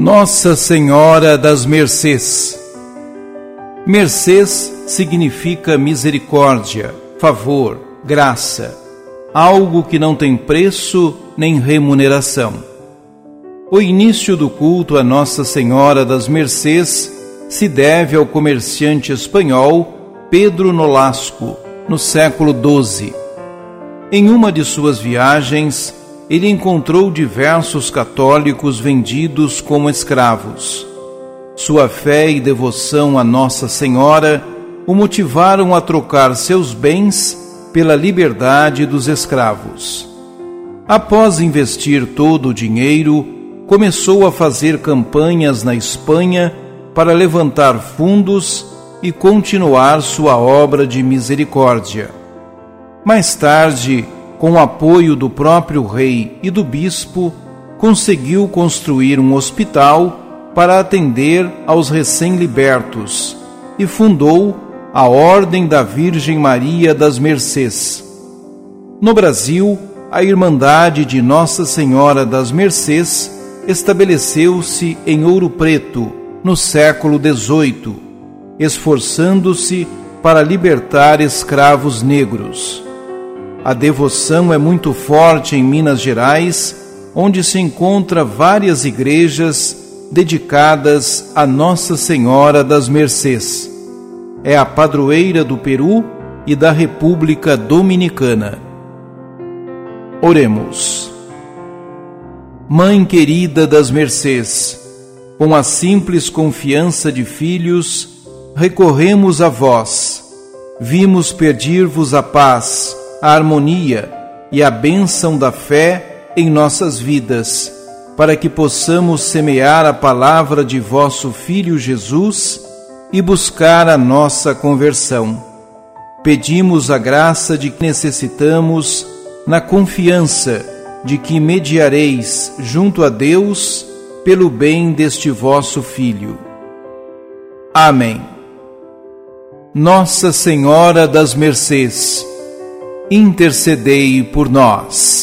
Nossa Senhora das Mercês. Mercês significa misericórdia, favor, graça, algo que não tem preço nem remuneração. O início do culto a Nossa Senhora das Mercês se deve ao comerciante espanhol Pedro Nolasco, no século XII. Em uma de suas viagens, ele encontrou diversos católicos vendidos como escravos. Sua fé e devoção a Nossa Senhora o motivaram a trocar seus bens pela liberdade dos escravos. Após investir todo o dinheiro, começou a fazer campanhas na Espanha para levantar fundos e continuar sua obra de misericórdia. Mais tarde, com o apoio do próprio rei e do bispo, conseguiu construir um hospital para atender aos recém-libertos e fundou a Ordem da Virgem Maria das Mercês. No Brasil, a Irmandade de Nossa Senhora das Mercês estabeleceu-se em Ouro Preto no século XVIII, esforçando-se para libertar escravos negros. A devoção é muito forte em Minas Gerais, onde se encontra várias igrejas dedicadas a Nossa Senhora das Mercês. É a padroeira do Peru e da República Dominicana. Oremos. Mãe querida das Mercês, com a simples confiança de filhos, recorremos a vós. Vimos pedir-vos a paz a harmonia e a bênção da fé em nossas vidas, para que possamos semear a palavra de vosso Filho Jesus e buscar a nossa conversão. Pedimos a graça de que necessitamos, na confiança de que mediareis junto a Deus pelo bem deste vosso Filho. Amém. Nossa Senhora das Mercês intercedei por nós.